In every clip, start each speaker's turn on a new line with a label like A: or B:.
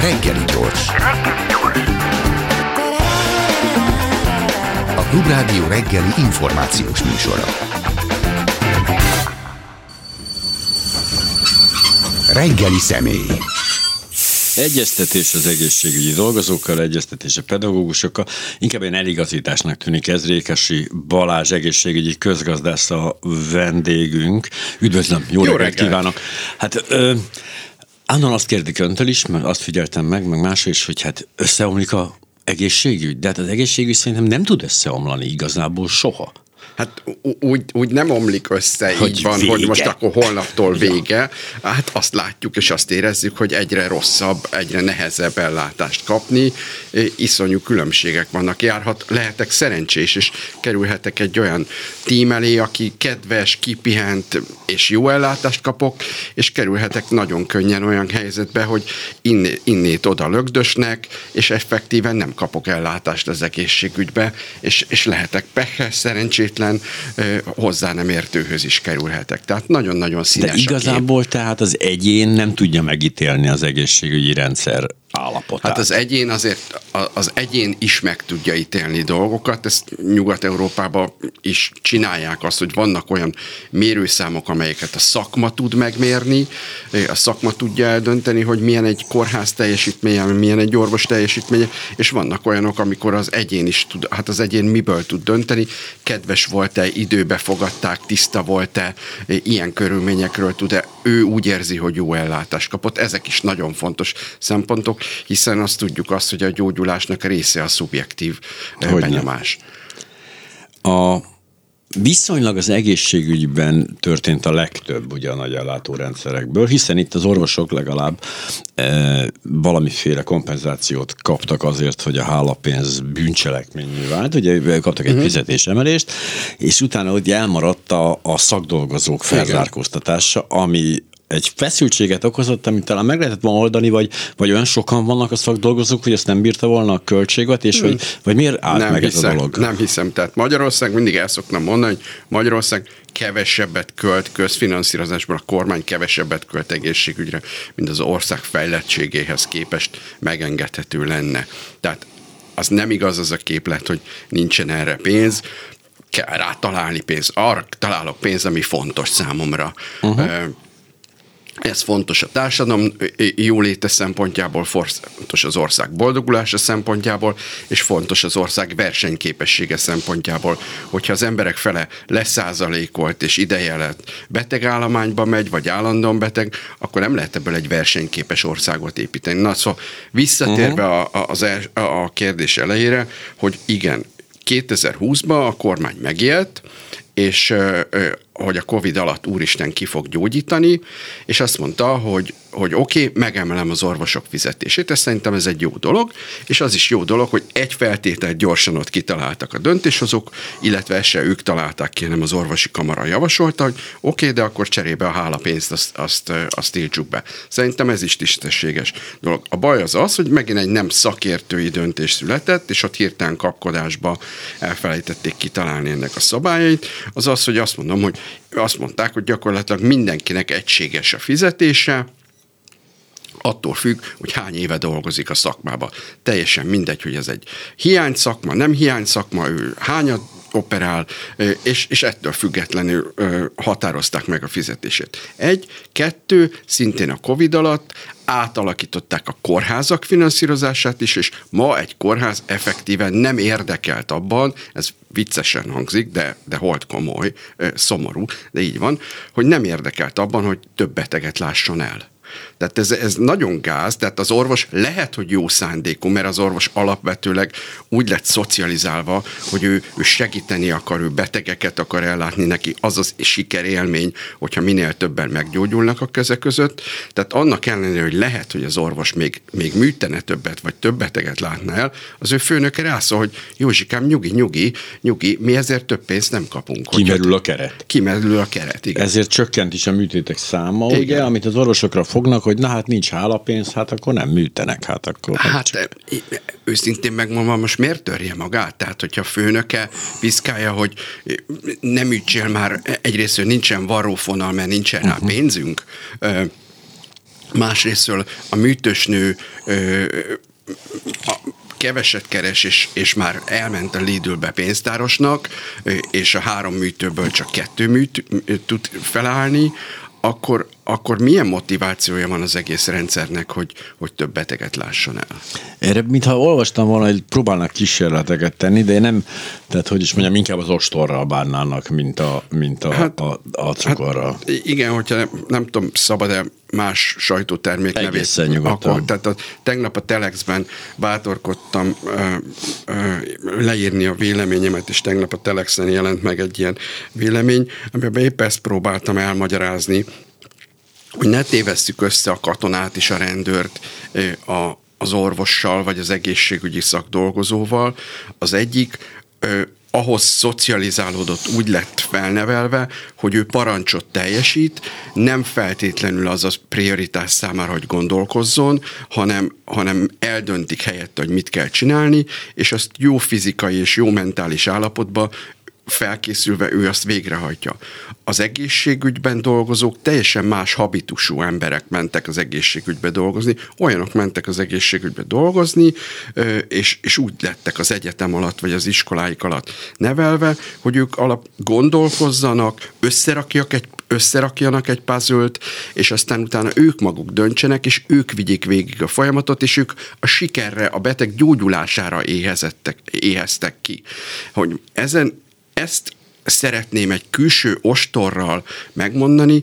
A: Reggeli gyors. A Klubrádió reggeli információs műsora. Reggeli személy.
B: Egyeztetés az egészségügyi dolgozókkal, egyeztetés a pedagógusokkal. Inkább egy eligazításnak tűnik ez. Rékesi Balázs egészségügyi közgazdász a vendégünk. Üdvözlöm, jó, jó reggelt, reggelt kívánok. Hát ö, Annan azt kérdik öntől is, mert azt figyeltem meg, meg másra is, hogy hát összeomlik a egészségügy, de hát az egészségügy szerintem nem tud összeomlani igazából soha.
C: Hát úgy, úgy nem omlik össze, hogy így van, vége. hogy most akkor holnaptól vége. Hát azt látjuk és azt érezzük, hogy egyre rosszabb, egyre nehezebb ellátást kapni. Iszonyú különbségek vannak. Járhat, lehetek szerencsés, és kerülhetek egy olyan tím elé, aki kedves, kipihent, és jó ellátást kapok, és kerülhetek nagyon könnyen olyan helyzetbe, hogy innét, innét oda lögdösnek, és effektíven nem kapok ellátást az egészségügybe, és, és lehetek pehes, szerencsétlen, független hozzá nem értőhöz is kerülhetek. Tehát nagyon-nagyon színes
B: De igazából tehát az egyén nem tudja megítélni az egészségügyi rendszer állapotát.
C: Hát az egyén azért, az egyén is meg tudja ítélni dolgokat, ezt Nyugat-Európában is csinálják azt, hogy vannak olyan mérőszámok, amelyeket a szakma tud megmérni, a szakma tudja eldönteni, hogy milyen egy kórház teljesítménye, milyen egy orvos teljesítménye, és vannak olyanok, amikor az egyén is tud, hát az egyén miből tud dönteni, kedves volt-e, időbe fogadták, tiszta volt-e, ilyen körülményekről tud-e, ő úgy érzi, hogy jó ellátást kapott. Ezek is nagyon fontos szempontok, hiszen azt tudjuk azt, hogy a gyógyulásnak a része a szubjektív eh, Hogyne. benyomás.
B: A Viszonylag az egészségügyben történt a legtöbb ugye a nagy ellátórendszerekből, hiszen itt az orvosok legalább e, valamiféle kompenzációt kaptak azért, hogy a hálapénz bűncselekményű vált, ugye kaptak egy uh-huh. fizetésemelést, és utána ugye elmaradt a, a szakdolgozók felzárkóztatása, ami egy feszültséget okozott, amit talán meg lehetett volna oldani, vagy, vagy olyan sokan vannak a szakdolgozók, hogy ezt nem bírta volna a költséget, és hmm. vagy, vagy miért állt nem meg hiszem, ez a dolog?
C: Nem hiszem. Tehát Magyarország, mindig el szoktam mondani, hogy Magyarország kevesebbet költ közfinanszírozásban, a kormány kevesebbet költ egészségügyre, mint az ország fejlettségéhez képest megengedhető lenne. Tehát az nem igaz az a képlet, hogy nincsen erre pénz, kell rá találni pénz. Arra találok pénz, ami fontos számomra. Uh-huh. Ez fontos a társadalom jóléte szempontjából, fontos az ország boldogulása szempontjából, és fontos az ország versenyképessége szempontjából. Hogyha az emberek fele leszázalékolt és ideje lett betegállományba megy, vagy állandóan beteg, akkor nem lehet ebből egy versenyképes országot építeni. Na szóval visszatérve uh-huh. a, az el, a kérdés elejére, hogy igen, 2020-ban a kormány megélt, és hogy a Covid alatt úristen ki fog gyógyítani, és azt mondta, hogy hogy oké, okay, megemelem az orvosok fizetését, ez szerintem ez egy jó dolog, és az is jó dolog, hogy egy feltételt gyorsan ott kitaláltak a döntéshozók, illetve se ők találták ki, hanem az orvosi kamara javasolta, hogy oké, okay, de akkor cserébe a hálapénzt azt, azt, azt tiltsuk be. Szerintem ez is tisztességes dolog. A baj az az, hogy megint egy nem szakértői döntés született, és ott hirtelen kapkodásba elfelejtették kitalálni ennek a szabályait, az az, hogy azt mondom, hogy azt mondták, hogy gyakorlatilag mindenkinek egységes a fizetése, attól függ, hogy hány éve dolgozik a szakmába. Teljesen mindegy, hogy ez egy hiány szakma, nem hiány szakma, ő hányat operál, és, és ettől függetlenül határozták meg a fizetését. Egy, kettő, szintén a Covid alatt átalakították a kórházak finanszírozását is, és ma egy kórház effektíven nem érdekelt abban, ez viccesen hangzik, de, de holt komoly, szomorú, de így van, hogy nem érdekelt abban, hogy több beteget lásson el. Tehát ez, ez nagyon gáz, tehát az orvos lehet, hogy jó szándékú, mert az orvos alapvetőleg úgy lett szocializálva, hogy ő, ő segíteni akar, ő betegeket akar ellátni neki, az az sikerélmény, hogyha minél többen meggyógyulnak a keze között. Tehát annak ellenére, hogy lehet, hogy az orvos még, még műtene többet, vagy több beteget látna el, az ő főnöke rászól, hogy Józsikám, nyugi, nyugi, nyugi, mi ezért több pénzt nem kapunk.
B: Kimerül a keret.
C: Kimerül a keret, igen.
B: Ezért csökkent is a műtétek száma, igen. ugye, amit az orvosokra fognak, hogy na hát nincs hálapénz, hát akkor nem műtenek, hát akkor...
C: Hát csak... őszintén megmondom, most miért törje magát? Tehát, hogyha a főnöke piszkálja, hogy nem ütsél már, egyrészt, hogy nincsen varrófonal, mert nincsen uh-huh. rá mhm. pénzünk, Másrésztől a műtősnő a, keveset keres, és, és már elment a Lidlbe pénztárosnak, és a három műtőből csak kettő műt tud felállni, akkor, akkor milyen motivációja van az egész rendszernek, hogy, hogy több beteget lásson el?
B: Erre, mintha olvastam volna, hogy próbálnak kísérleteket tenni, de nem, tehát hogy is mondjam, inkább az ostorral bánnának, mint a, mint a, hát, a, a cukorral. Hát,
C: igen, hogyha nem, nem tudom, szabad-e más sajtótermék
B: Egészen
C: nevét. Akkor, tehát a, tegnap a Telexben bátorkodtam ö, ö, leírni a véleményemet, és tegnap a Telexen jelent meg egy ilyen vélemény, amiben épp ezt próbáltam elmagyarázni, hogy ne tévesszük össze a katonát és a rendőrt a, az orvossal, vagy az egészségügyi szakdolgozóval. Az egyik ahhoz szocializálódott, úgy lett felnevelve, hogy ő parancsot teljesít, nem feltétlenül az az prioritás számára, hogy gondolkozzon, hanem, hanem eldöntik helyette, hogy mit kell csinálni, és azt jó fizikai és jó mentális állapotban felkészülve ő azt végrehajtja. Az egészségügyben dolgozók teljesen más habitusú emberek mentek az egészségügybe dolgozni, olyanok mentek az egészségügybe dolgozni, és, és úgy lettek az egyetem alatt, vagy az iskoláik alatt nevelve, hogy ők alap gondolkozzanak, összerakjak egy összerakjanak egy puzzle és aztán utána ők maguk döntsenek, és ők vigyék végig a folyamatot, és ők a sikerre, a beteg gyógyulására éhezettek, éheztek ki. Hogy ezen ezt szeretném egy külső ostorral megmondani,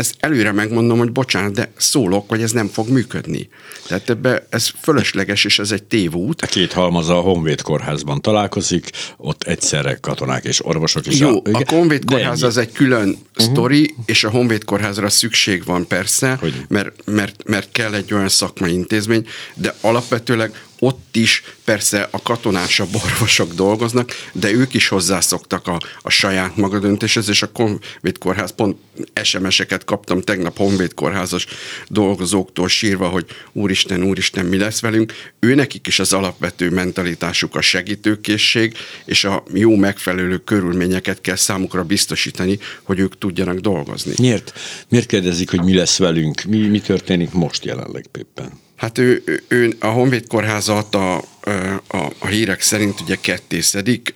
C: ezt előre megmondom, hogy bocsánat, de szólok, hogy ez nem fog működni. Tehát ebbe ez fölösleges, és ez egy tévút.
B: A két halmaz a Honvéd kórházban találkozik, ott egyszerre katonák és orvosok is.
C: Jó, a, a Honvéd kórház az egy külön uh-huh. sztori, és a Honvéd kórházra szükség van persze, hogy? mert, mert, mert kell egy olyan szakmai intézmény, de alapvetőleg ott is persze a katonásabb orvosok dolgoznak, de ők is hozzászoktak a, a saját maga döntéshez, és a Honvéd Kórház, pont SMS-eket kaptam tegnap Honvéd Kórházas dolgozóktól sírva, hogy úristen, úristen, mi lesz velünk. Ő nekik is az alapvető mentalitásuk a segítőkészség, és a jó megfelelő körülményeket kell számukra biztosítani, hogy ők tudjanak dolgozni.
B: Miért? Miért kérdezik, hogy mi lesz velünk? Mi, mi történik most jelenleg éppen?
C: Hát ő, ő a Honvéd Kórházat a, a, a hírek szerint ugye kettészedik.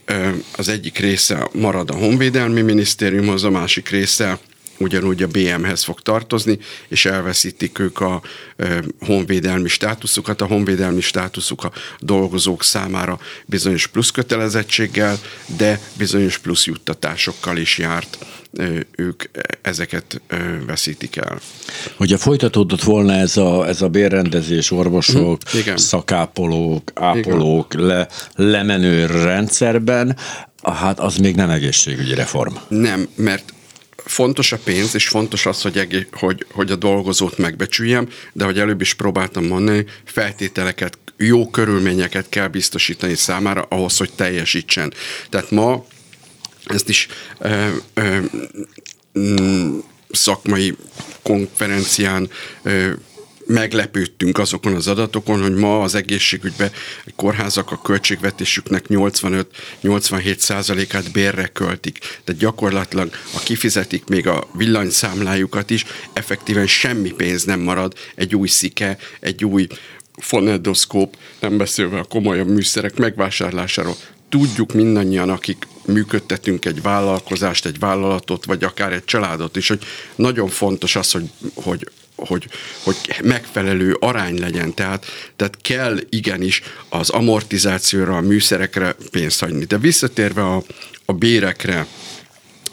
C: Az egyik része marad a Honvédelmi Minisztériumhoz, a másik része ugyanúgy a BM-hez fog tartozni, és elveszítik ők a honvédelmi státuszukat. A honvédelmi státuszuk a dolgozók számára bizonyos plusz kötelezettséggel, de bizonyos plusz juttatásokkal is járt ők ezeket veszítik el.
B: Hogyha folytatódott volna ez a, ez a bérrendezés, orvosok, mm, Igen. szakápolók, ápolók le, lemenő rendszerben, hát az még nem egészségügyi reform.
C: Nem, mert fontos a pénz, és fontos az, hogy, hogy, hogy a dolgozót megbecsüljem, de hogy előbb is próbáltam mondani, feltételeket, jó körülményeket kell biztosítani számára ahhoz, hogy teljesítsen. Tehát ma ezt is ö, ö, szakmai konferencián ö, meglepődtünk azokon az adatokon, hogy ma az egészségügyben a kórházak a költségvetésüknek 85-87 százalékát bérre költik. Tehát gyakorlatilag, a kifizetik még a villanyszámlájukat is, effektíven semmi pénz nem marad egy új szike, egy új fonedoszkóp, nem beszélve a komolyabb műszerek megvásárlásáról. Tudjuk mindannyian, akik működtetünk egy vállalkozást, egy vállalatot, vagy akár egy családot is, hogy nagyon fontos az, hogy, hogy hogy, hogy megfelelő arány legyen, tehát, tehát kell igenis az amortizációra, a műszerekre pénzt hagyni. De visszatérve a, a bérekre,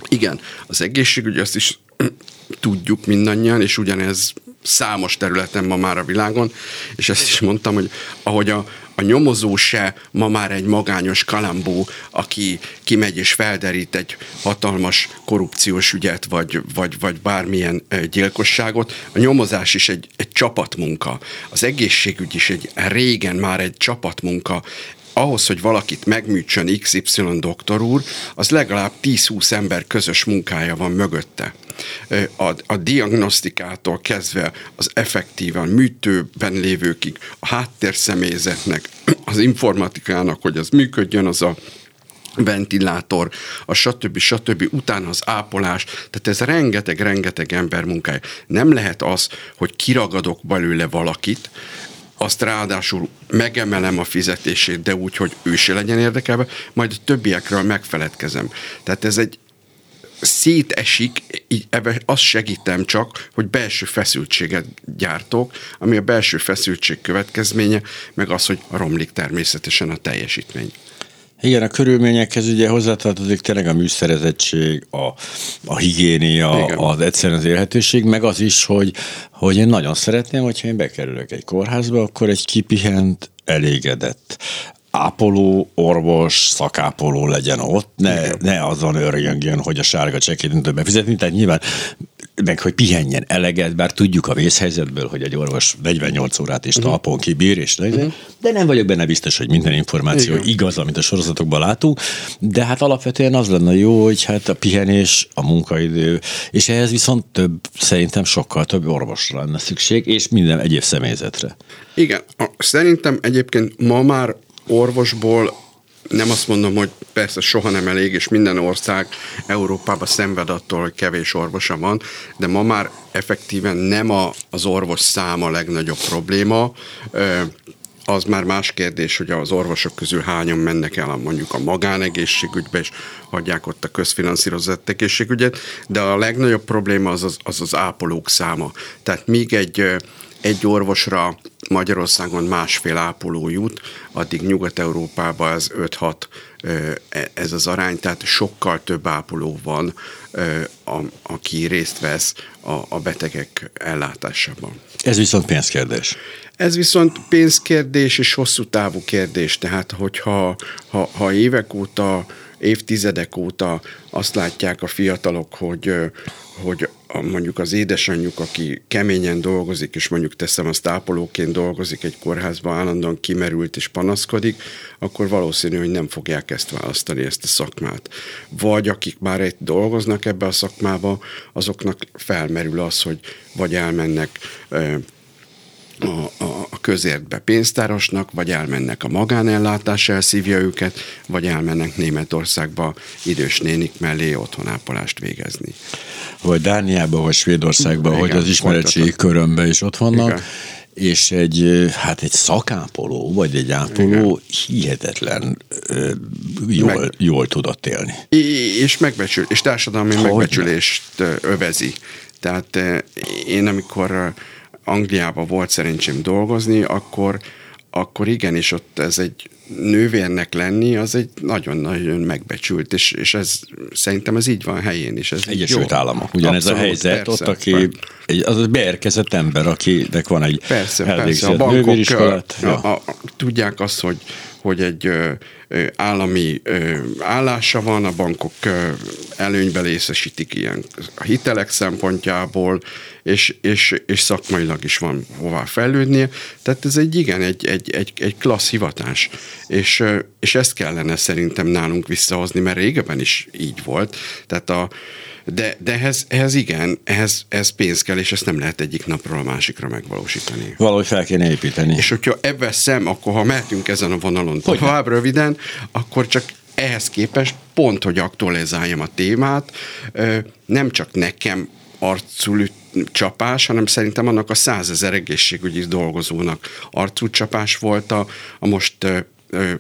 C: igen, az egészségügy azt is tudjuk mindannyian, és ugyanez számos területen ma már a világon, és ezt is mondtam, hogy ahogy a, a nyomozó se ma már egy magányos kalambó, aki kimegy és felderít egy hatalmas korrupciós ügyet, vagy, vagy, vagy bármilyen gyilkosságot. A nyomozás is egy, egy csapatmunka. Az egészségügy is egy régen már egy csapatmunka ahhoz, hogy valakit megműtsön XY doktor úr, az legalább 10-20 ember közös munkája van mögötte. A, a diagnosztikától kezdve az effektívan műtőben lévőkig, a háttérszemélyzetnek, az informatikának, hogy az működjön, az a ventilátor, a stb. stb. utána az ápolás, tehát ez rengeteg-rengeteg ember munkája. Nem lehet az, hogy kiragadok belőle valakit, azt ráadásul megemelem a fizetését, de úgy, hogy ő se legyen érdekelve, majd a többiekről megfeledkezem. Tehát ez egy szétesik, így ebbe azt segítem csak, hogy belső feszültséget gyártok, ami a belső feszültség következménye, meg az, hogy romlik természetesen a teljesítmény.
B: Igen, a körülményekhez ugye hozzátartozik tényleg a műszerezettség, a, a higiénia, Igen. az egyszerűen az élhetőség, meg az is, hogy, hogy én nagyon szeretném, hogyha én bekerülök egy kórházba, akkor egy kipihent, elégedett ápoló, orvos, szakápoló legyen ott, ne, ne azon örjöngjön, hogy a sárga csekét nem tud befizetni, tehát nyilván meg hogy pihenjen eleget, bár tudjuk a vészhelyzetből, hogy egy orvos 48 órát is uh-huh. talpon kibír, és uh-huh. de nem vagyok benne biztos, hogy minden információ Igen. igaz, amit a sorozatokban látunk, de hát alapvetően az lenne jó, hogy hát a pihenés, a munkaidő, és ehhez viszont több, szerintem sokkal több orvosra lenne szükség, és minden egyéb személyzetre.
C: Igen, szerintem egyébként ma már orvosból nem azt mondom, hogy persze soha nem elég, és minden ország Európában szenved attól, hogy kevés orvosa van, de ma már effektíven nem a, az orvos száma a legnagyobb probléma, az már más kérdés, hogy az orvosok közül hányan mennek el mondjuk a magánegészségügybe, és hagyják ott a közfinanszírozott egészségügyet, de a legnagyobb probléma az az, az, az ápolók száma. Tehát míg egy egy orvosra Magyarországon másfél ápoló jut, addig Nyugat-Európában ez 5-6 e, ez az arány, tehát sokkal több ápoló van, a, aki részt vesz a, a betegek ellátásában.
B: Ez viszont pénzkérdés.
C: Ez viszont pénzkérdés és hosszú távú kérdés, tehát hogyha ha, ha évek óta évtizedek óta azt látják a fiatalok, hogy, hogy a, mondjuk az édesanyjuk, aki keményen dolgozik, és mondjuk teszem azt ápolóként dolgozik egy kórházban, állandóan kimerült és panaszkodik, akkor valószínű, hogy nem fogják ezt választani, ezt a szakmát. Vagy akik már egy dolgoznak ebbe a szakmába, azoknak felmerül az, hogy vagy elmennek a, a, a közértbe pénztárosnak, vagy elmennek a magánellátás, elszívja őket, vagy elmennek Németországba idős nénik mellé otthonápolást végezni.
B: Vagy Dániába, vagy Svédországba, Igen, hogy az ismeretségi körömben is ott vannak. Igen és egy, hát egy szakápoló, vagy egy ápoló Igen. hihetetlen jól, Meg, jól tudott élni.
C: És megbecsül, és társadalmi Hogy megbecsülést övezi. Tehát én amikor Angliában volt szerencsém dolgozni, akkor, akkor igenis ott ez egy nővérnek lenni, az egy nagyon-nagyon megbecsült, és, és ez szerintem ez így van helyén is. Ez
B: Egyesült jó. Államok. Ugyanez Abszolút, a helyzet, persze, ott aki egy, az beérkezett ember, akinek van egy
C: persze, persze. A bankok a, a, a, tudják azt, hogy, hogy egy állami állása van, a bankok előnybe részesítik ilyen a hitelek szempontjából, és, és, és szakmailag is van hová fejlődnie. Tehát ez egy igen, egy, egy, egy, egy klassz hivatás. És, és ezt kellene szerintem nálunk visszahozni, mert régebben is így volt. Tehát a, de, de ehhez, ehhez igen, ehhez, ehhez pénz kell, és ezt nem lehet egyik napról a másikra megvalósítani.
B: Valahogy fel kéne építeni.
C: És hogyha ebben szem, akkor ha mehetünk ezen a vonalon tovább röviden, akkor csak ehhez képest pont, hogy aktualizáljam a témát, nem csak nekem arcul csapás, hanem szerintem annak a százezer egészségügyi dolgozónak arcúcsapás volt a, a most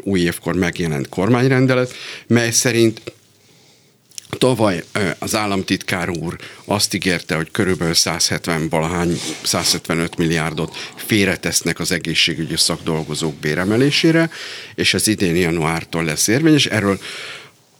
C: új évkor megjelent kormányrendelet, mely szerint Tavaly az államtitkár úr azt ígérte, hogy körülbelül 170 valahány, 175 milliárdot félretesznek az egészségügyi szakdolgozók béremelésére, és ez idén januártól lesz érvényes. Erről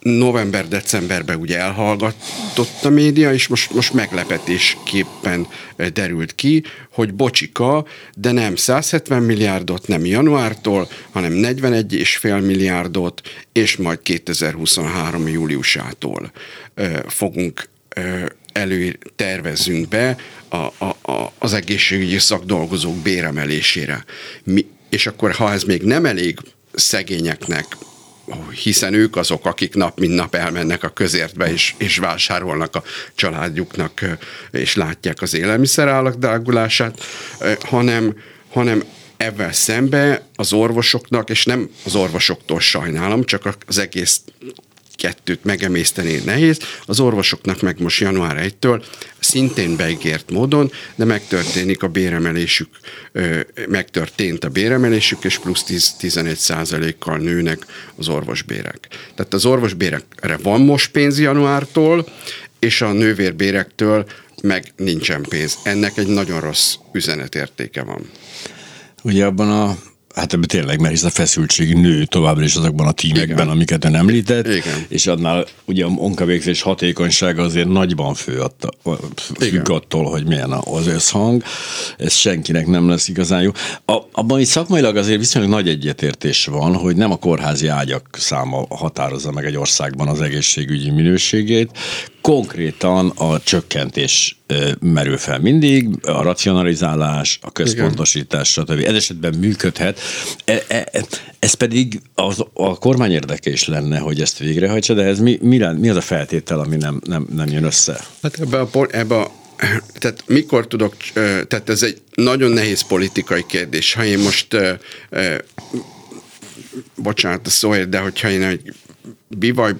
C: november-decemberben ugye elhallgatott a média, és most, most meglepetésképpen eh, derült ki, hogy bocsika, de nem 170 milliárdot, nem januártól, hanem 41,5 milliárdot, és majd 2023. júliusától eh, fogunk eh, elő tervezünk be a, a, a, az egészségügyi szakdolgozók béremelésére. Mi, és akkor, ha ez még nem elég szegényeknek, hiszen ők azok, akik nap mint nap elmennek a közértbe, és, és vásárolnak a családjuknak, és látják az élelmiszer drágulását, hanem, hanem Ebben szembe az orvosoknak, és nem az orvosoktól sajnálom, csak az egész kettőt megemészteni nehéz. Az orvosoknak meg most január 1-től szintén beígért módon, de megtörténik a béremelésük, megtörtént a béremelésük, és plusz 10-11 százalékkal nőnek az orvosbérek. Tehát az orvosbérekre van most pénz januártól, és a nővérbérektől meg nincsen pénz. Ennek egy nagyon rossz üzenetértéke van.
B: Ugye abban a Hát ebben tényleg, mert hisz a feszültség nő továbbra is azokban a tímekben, Igen. amiket ön említett, Igen. és annál ugye a munkavégzés hatékonysága azért nagyban fő atta, függ attól, hogy milyen az összhang. Ez senkinek nem lesz igazán jó. A, abban itt szakmailag azért viszonylag nagy egyetértés van, hogy nem a kórházi ágyak száma határozza meg egy országban az egészségügyi minőségét, konkrétan a csökkentés merül fel mindig, a racionalizálás, a központosítás, stb. Ez esetben működhet. E, e, ez pedig az, a kormány érdeke is lenne, hogy ezt végrehajtsa, de ez mi, mi, mi az a feltétel, ami nem, nem, nem jön össze?
C: Hát ebbe a, ebbe a tehát mikor tudok, tehát ez egy nagyon nehéz politikai kérdés. Ha én most, bocsánat a szóért, de hogyha én egy bivaj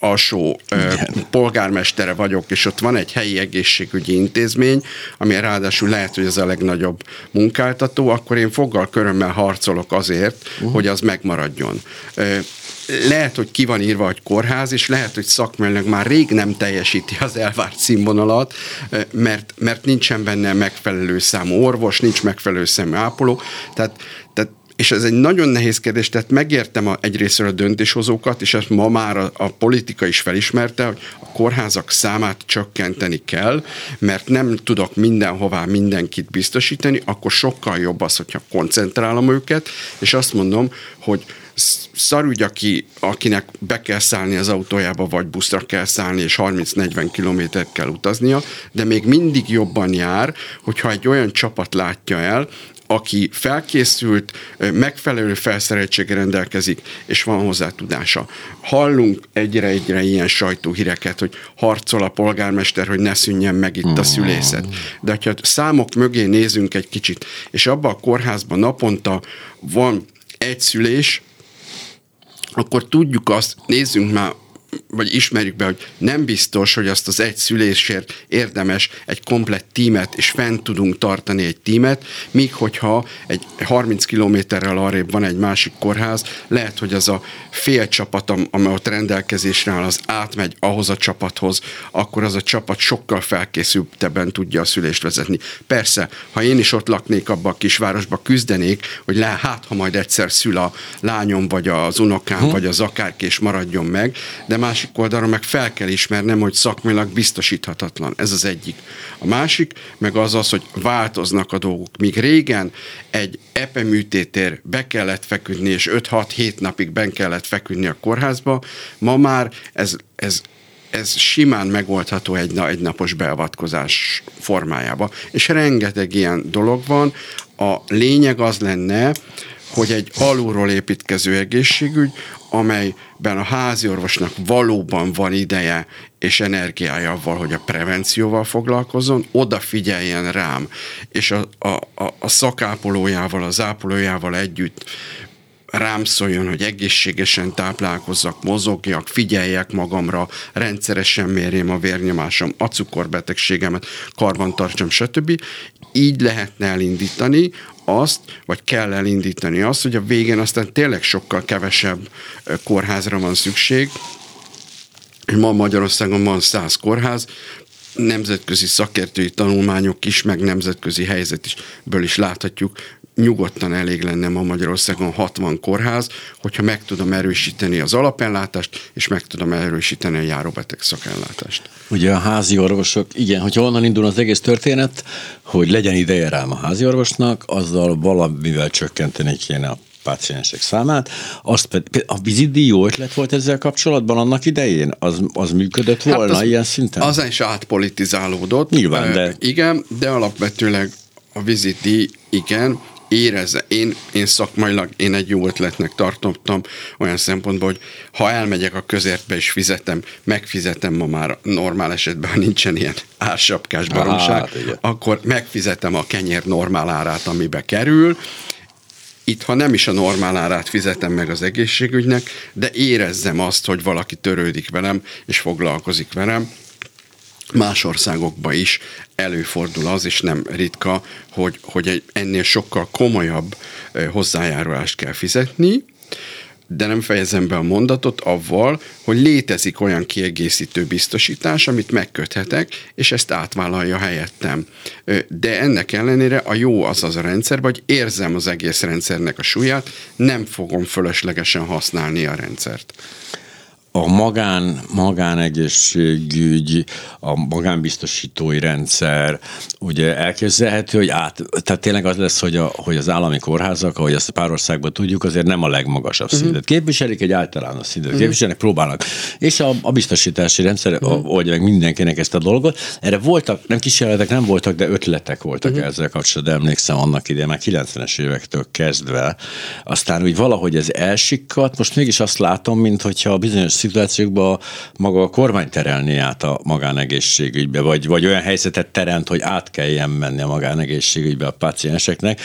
C: alsó Igen. polgármestere vagyok, és ott van egy helyi egészségügyi intézmény, ami ráadásul lehet, hogy ez a legnagyobb munkáltató, akkor én foggal körömmel harcolok azért, uh-huh. hogy az megmaradjon lehet, hogy ki van írva, hogy kórház, és lehet, hogy szakmailag már rég nem teljesíti az elvárt színvonalat, mert, mert nincsen benne megfelelő számú orvos, nincs megfelelő számú ápoló, tehát, tehát és ez egy nagyon nehéz kérdés, tehát megértem a, egyrésztről a döntéshozókat, és ezt ma már a, a politika is felismerte, hogy a kórházak számát csökkenteni kell, mert nem tudok mindenhová mindenkit biztosítani, akkor sokkal jobb az, hogyha koncentrálom őket, és azt mondom, hogy szarügy, aki, akinek be kell szállni az autójába, vagy buszra kell szállni, és 30-40 kilométert kell utaznia, de még mindig jobban jár, hogyha egy olyan csapat látja el, aki felkészült, megfelelő felszereltséggel rendelkezik, és van hozzá tudása. Hallunk egyre-egyre ilyen sajtóhíreket, hogy harcol a polgármester, hogy ne szűnjen meg itt a szülészet. De ha számok mögé nézünk egy kicsit, és abba a kórházban naponta van egy szülés, akkor tudjuk azt, nézzünk már vagy ismerjük be, hogy nem biztos, hogy azt az egy szülésért érdemes egy komplett tímet, és fent tudunk tartani egy tímet, míg hogyha egy 30 kilométerrel arrébb van egy másik kórház, lehet, hogy az a fél csapat, amely ott rendelkezésre áll, az átmegy ahhoz a csapathoz, akkor az a csapat sokkal felkészültebben tudja a szülést vezetni. Persze, ha én is ott laknék abba a kisvárosba, küzdenék, hogy le, hát ha majd egyszer szül a lányom, vagy az unokám, hm. vagy az akárki, és maradjon meg, de másik oldalra meg fel kell ismernem, hogy szakmilag biztosíthatatlan. Ez az egyik. A másik meg az az, hogy változnak a dolgok. Míg régen egy epeműtétér be kellett feküdni, és 5-6-7 napig ben kellett feküdni a kórházba, ma már ez, ez ez simán megoldható egy, egy napos beavatkozás formájába. És rengeteg ilyen dolog van. A lényeg az lenne, hogy egy alulról építkező egészségügy, amelyben a házi orvosnak valóban van ideje és energiája avval, hogy a prevencióval foglalkozzon, odafigyeljen rám, és a, a, a, a szakápolójával, az ápolójával együtt rám szóljon, hogy egészségesen táplálkozzak, mozogjak, figyeljek magamra, rendszeresen mérjem a vérnyomásom, a cukorbetegségemet, karbantartsam, stb. Így lehetne elindítani azt, vagy kell elindítani azt, hogy a végén aztán tényleg sokkal kevesebb kórházra van szükség. Ma Magyarországon van száz kórház, nemzetközi szakértői tanulmányok is, meg nemzetközi helyzet is, ből is láthatjuk, nyugodtan elég lenne ma Magyarországon 60 kórház, hogyha meg tudom erősíteni az alapellátást, és meg tudom erősíteni a járóbeteg szakellátást.
B: Ugye a házi orvosok, igen, hogyha onnan indul az egész történet, hogy legyen ideje rám a házi orvosnak, azzal valamivel csökkenteni kéne a páciensek számát. Azt pedig, a vizidi jó ötlet volt ezzel kapcsolatban annak idején? Az, az működött hát volna hát az, ilyen szinten?
C: Az is átpolitizálódott.
B: Nyilván, de...
C: igen, de alapvetőleg a vizidi, igen, érezze. Én, én szakmailag én egy jó ötletnek tartottam olyan szempontból, hogy ha elmegyek a közértbe és fizetem, megfizetem ma már normál esetben, ha nincsen ilyen ársapkás baromság,
B: Hát, igen.
C: akkor megfizetem a kenyér normál árát, amibe kerül, itt, ha nem is a normál árát fizetem meg az egészségügynek, de érezzem azt, hogy valaki törődik velem, és foglalkozik velem, más országokban is előfordul az, és nem ritka, hogy, hogy egy ennél sokkal komolyabb hozzájárulást kell fizetni, de nem fejezem be a mondatot avval, hogy létezik olyan kiegészítő biztosítás, amit megköthetek, és ezt átvállalja helyettem. De ennek ellenére a jó az az a rendszer, hogy érzem az egész rendszernek a súlyát, nem fogom fölöslegesen használni a rendszert.
B: A magán, magánegészségügy, a magánbiztosítói rendszer, ugye elképzelhető, hogy át, tehát tényleg az lesz, hogy, a, hogy az állami kórházak, ahogy ezt a pár országban tudjuk, azért nem a legmagasabb uh-huh. szintet képviselik, egy általános szintet uh-huh. képviselnek, próbálnak. És a, a biztosítási rendszer uh-huh. oldja meg mindenkinek ezt a dolgot. Erre voltak, nem kísérletek nem voltak, de ötletek voltak uh-huh. ezzel kapcsolatban, emlékszem annak idején, már 90-es évektől kezdve. Aztán úgy valahogy ez elsikkadt, most mégis azt látom, mint hogyha bizonyos szituációkban maga a kormány terelni át a magánegészségügybe, vagy, vagy olyan helyzetet teremt, hogy át kelljen menni a magánegészségügybe a pácienseknek,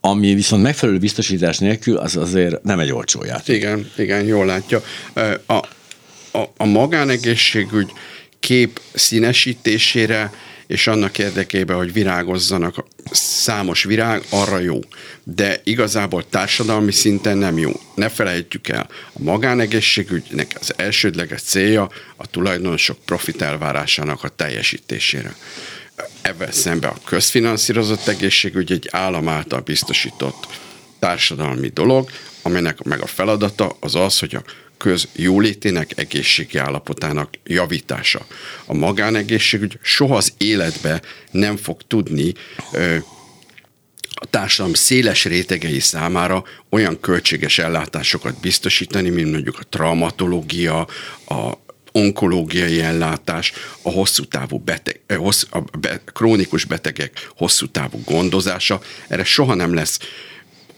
B: ami viszont megfelelő biztosítás nélkül az azért nem egy olcsó játék.
C: Igen, igen, jól látja. A, a, a magánegészségügy kép színesítésére és annak érdekében, hogy virágozzanak számos virág, arra jó. De igazából társadalmi szinten nem jó. Ne felejtjük el, a magánegészségügynek az elsődleges célja a tulajdonosok profit elvárásának a teljesítésére. Ebben szemben a közfinanszírozott egészségügy egy állam által biztosított társadalmi dolog, aminek meg a feladata az az, hogy a köz jólétének, egészségi állapotának javítása. A magánegészségügy soha az életbe nem fog tudni ö, a társadalom széles rétegei számára olyan költséges ellátásokat biztosítani, mint mondjuk a traumatológia, a onkológiai ellátás, a hosszú távú beteg, hossz, a be, krónikus betegek hosszú távú gondozása. Erre soha nem lesz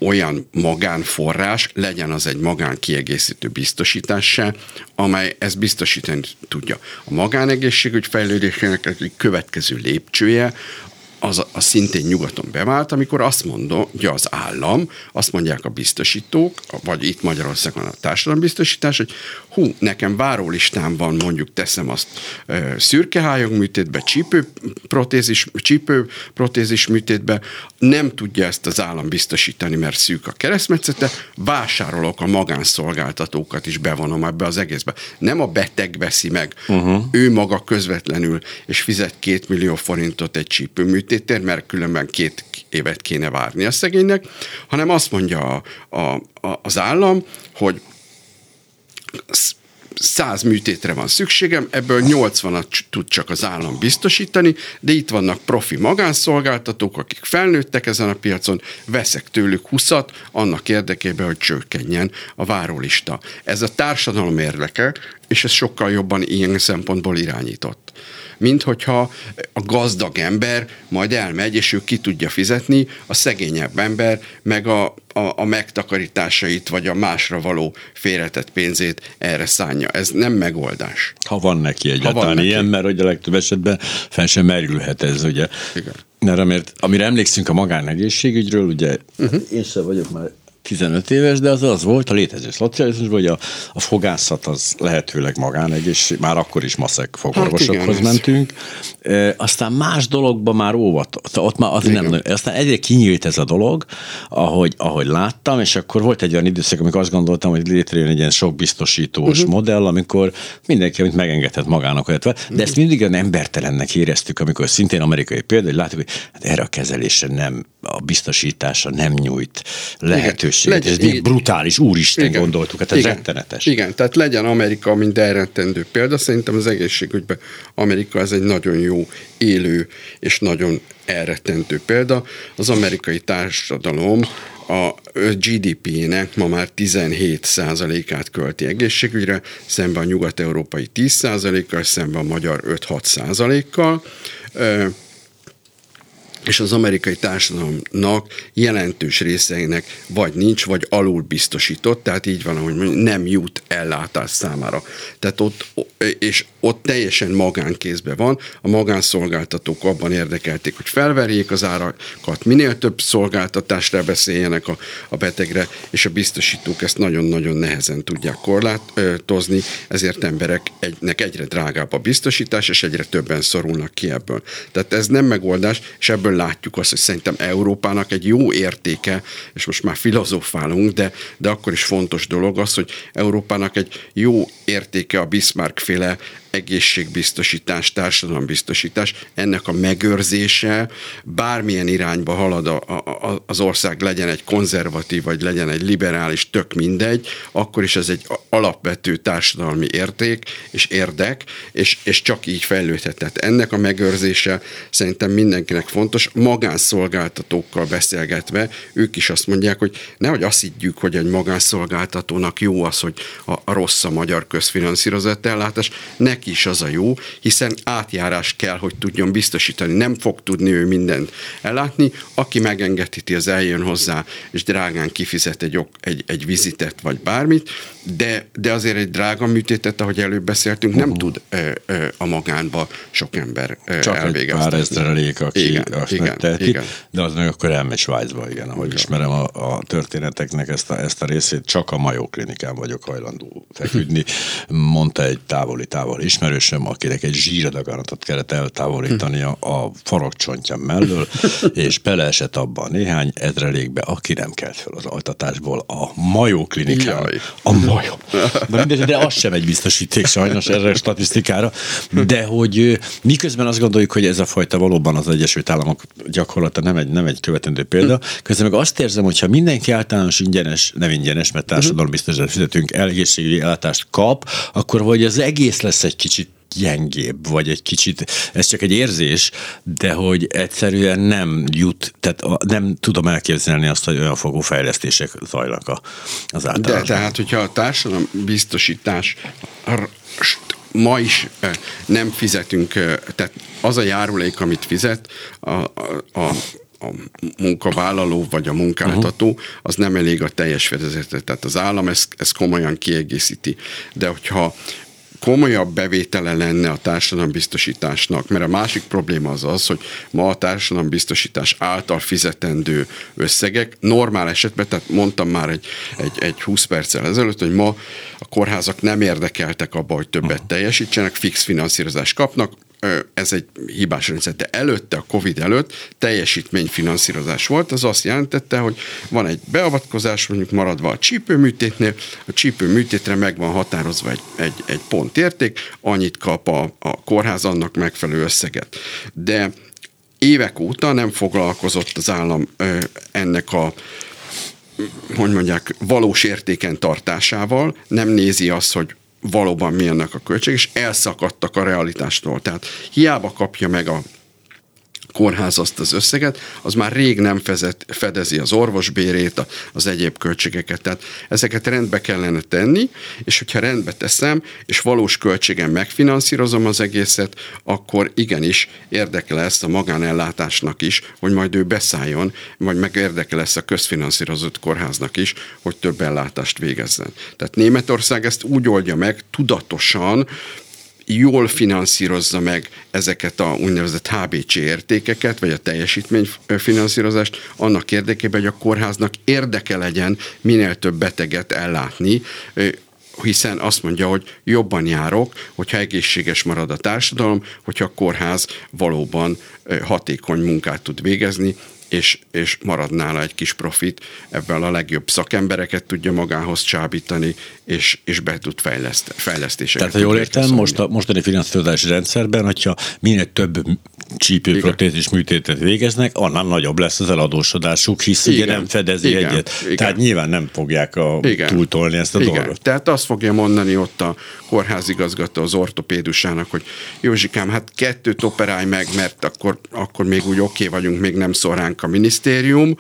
C: olyan magánforrás, legyen az egy magán kiegészítő biztosítás se, amely ezt biztosítani tudja. A magánegészségügy fejlődésének egy következő lépcsője az a, a szintén nyugaton bevált, amikor azt mondja az állam, azt mondják a biztosítók, vagy itt Magyarországon a társadalombiztosítás, hogy hú, nekem várólistám van, mondjuk teszem azt szürkehályog műtétbe, csípő protézis, csípő protézis műtétbe, nem tudja ezt az állam biztosítani, mert szűk a keresztmetszete, vásárolok a magánszolgáltatókat is bevonom ebbe az egészbe. Nem a beteg veszi meg, uh-huh. ő maga közvetlenül, és fizet két millió forintot egy csípőműtétért, mert különben két évet kéne várni a szegénynek, hanem azt mondja a, a, a, az állam, hogy száz műtétre van szükségem, ebből 80-at tud csak az állam biztosítani, de itt vannak profi magánszolgáltatók, akik felnőttek ezen a piacon, veszek tőlük 20-at, annak érdekében, hogy csökkenjen a várólista. Ez a társadalom érdeke, és ez sokkal jobban ilyen szempontból irányított. Mint hogyha a gazdag ember majd elmegy, és ő ki tudja fizetni, a szegényebb ember meg a, a, a megtakarításait, vagy a másra való félretett pénzét erre szánja. Ez nem megoldás.
B: Ha van neki egyáltalán
C: van neki.
B: ilyen, mert hogy a legtöbb esetben fel sem merülhet ez, ugye.
C: Igen.
B: Mert amért, amire emlékszünk a magánegészségügyről, ugye uh-huh. én sem vagyok már 15 éves, de az az volt a létező szocializmusban, hogy a, a fogászat az lehetőleg magánegészség, már akkor is maszek fogorvosokhoz
C: Hát igen,
B: mentünk. E, aztán más dologban már óvat, ott már az nem, nagyon- aztán egyre kinyílt ez a dolog, ahogy, ahogy láttam, és akkor volt egy olyan időszak, amikor azt gondoltam, hogy létrejön egy ilyen sok biztosítós uh-huh. modell, amikor mindenki, amit megengedhet magának, illetve, de ezt mindig olyan embertelennek éreztük, amikor szintén amerikai példa, hogy látjuk, hogy hát erre a kezelésre nem, a biztosítása nem nyújt lehetőséget. Ez még
C: így.
B: brutál úristen
C: Igen.
B: gondoltuk, hát ez
C: Igen.
B: rettenetes.
C: Igen, tehát legyen Amerika, mint elrettendő példa. Szerintem az egészségügyben Amerika ez egy nagyon jó, élő és nagyon elrettentő példa. Az amerikai társadalom a GDP-nek ma már 17%-át költi egészségügyre, szemben a nyugat-európai 10%-kal, szemben a magyar 5-6%-kal. És az amerikai társadalomnak jelentős részeinek vagy nincs, vagy alul biztosított, tehát így van, hogy nem jut ellátás számára. Tehát ott, és ott teljesen magánkézbe van, a magánszolgáltatók abban érdekelték, hogy felverjék az árakat, minél több szolgáltatásra beszéljenek a, a betegre, és a biztosítók ezt nagyon-nagyon nehezen tudják korlátozni, ezért embereknek egyre drágább a biztosítás, és egyre többen szorulnak ki ebből. Tehát ez nem megoldás, és ebből ebből látjuk azt, hogy szerintem Európának egy jó értéke, és most már filozofálunk, de, de akkor is fontos dolog az, hogy Európának egy jó értéke a Bismarck féle egészségbiztosítás, társadalombiztosítás, ennek a megőrzése bármilyen irányba halad a, a, az ország, legyen egy konzervatív, vagy legyen egy liberális, tök mindegy, akkor is ez egy alapvető társadalmi érték és érdek, és, és csak így fejlődhet. Tehát ennek a megőrzése szerintem mindenkinek fontos. Magánszolgáltatókkal beszélgetve, ők is azt mondják, hogy nehogy azt higgyük, hogy egy magánszolgáltatónak jó az, hogy a, a rossz a magyar közfinanszírozott ellátás, ne neki is az a jó, hiszen átjárás kell, hogy tudjon biztosítani. Nem fog tudni ő mindent ellátni. Aki megengedheti, az eljön hozzá, és drágán kifizet egy, egy, egy vizitet, vagy bármit, de, de azért egy drága műtétet, ahogy előbb beszéltünk, nem uh-huh. tud ö, ö, a magánba sok ember ö,
B: Csak
C: elvégezni.
B: Csak egy pár ezrelék, aki
C: igen,
B: azt
C: igen,
B: megteheti,
C: igen.
B: de az meg akkor elmegy Svájcba, igen, ahogy igen. ismerem a, a történeteknek ezt a, ezt a részét, csak a Majó klinikán vagyok hajlandó feküdni, mondta egy távoli távoli ismerősöm, akinek egy zsíradaganatot kellett eltávolítani a, farokcsontja mellől, és beleesett abban néhány ezrelékbe, aki nem kelt fel az altatásból a Majó klinikán. Jaj. A Majó. Na mindegy, de az sem egy biztosíték sajnos erre a statisztikára, de hogy miközben azt gondoljuk, hogy ez a fajta valóban az Egyesült Államok gyakorlata nem egy, nem egy követendő példa, közben meg azt érzem, hogy ha mindenki általános ingyenes, nem ingyenes, mert társadalombiztosítást fizetünk, egészségügyi ellátást kap, akkor hogy az egész lesz egy kicsit gyengébb, vagy egy kicsit, ez csak egy érzés, de hogy egyszerűen nem jut, tehát nem tudom elképzelni azt, hogy olyan fogó fejlesztések zajlak a, az általában.
C: De tehát, hogyha a társadalom biztosítás ma is nem fizetünk, tehát az a járulék, amit fizet a, a, a a munkavállaló vagy a munkáltató, uh-huh. az nem elég a teljes fedezetet. Tehát az állam ezt, ezt komolyan kiegészíti. De hogyha komolyabb bevétele lenne a társadalombiztosításnak, mert a másik probléma az az, hogy ma a társadalombiztosítás által fizetendő összegek normál esetben, tehát mondtam már egy, egy, egy 20 perccel ezelőtt, hogy ma a kórházak nem érdekeltek abba, hogy többet teljesítsenek, fix finanszírozást kapnak, ez egy hibás rendszer, de előtte, a Covid előtt teljesítményfinanszírozás volt, az azt jelentette, hogy van egy beavatkozás, mondjuk maradva a csípőműtétnél, a csípőműtétre meg van határozva egy, egy, egy pontérték, annyit kap a, a kórház annak megfelelő összeget. De évek óta nem foglalkozott az állam ennek a hogy mondják, valós értéken tartásával, nem nézi azt, hogy valóban mi a költség, és elszakadtak a realitástól. Tehát hiába kapja meg a kórház azt az összeget, az már rég nem fezet, fedezi az orvosbérét, az egyéb költségeket. Tehát ezeket rendbe kellene tenni, és hogyha rendbe teszem, és valós költségen megfinanszírozom az egészet, akkor igenis érdekel lesz a magánellátásnak is, hogy majd ő beszálljon, vagy meg érdekel lesz a közfinanszírozott kórháznak is, hogy több ellátást végezzen. Tehát Németország ezt úgy oldja meg tudatosan, jól finanszírozza meg ezeket a úgynevezett HBC értékeket, vagy a teljesítményfinanszírozást annak érdekében, hogy a kórháznak érdeke legyen minél több beteget ellátni, hiszen azt mondja, hogy jobban járok, hogyha egészséges marad a társadalom, hogyha a kórház valóban hatékony munkát tud végezni, és, és marad nála egy kis profit, ebből a legjobb szakembereket tudja magához csábítani, és, és be tud fejleszt, fejlesztéseket.
B: Tehát, ha jól értem, most a mostani finanszírozási rendszerben, hogyha minél több csípőprotézis műtétet végeznek, annál nagyobb lesz az eladósodásuk, hisz igen, ugye nem fedezi igen, egyet. Igen. Tehát nyilván nem fogják a, igen. túltolni ezt a igen. dolgot.
C: Tehát azt fogja mondani ott a kórházigazgató az ortopédusának, hogy Józsikám, hát kettőt operálj meg, mert akkor, akkor még úgy oké okay vagyunk, még nem szól ránk a minisztérium,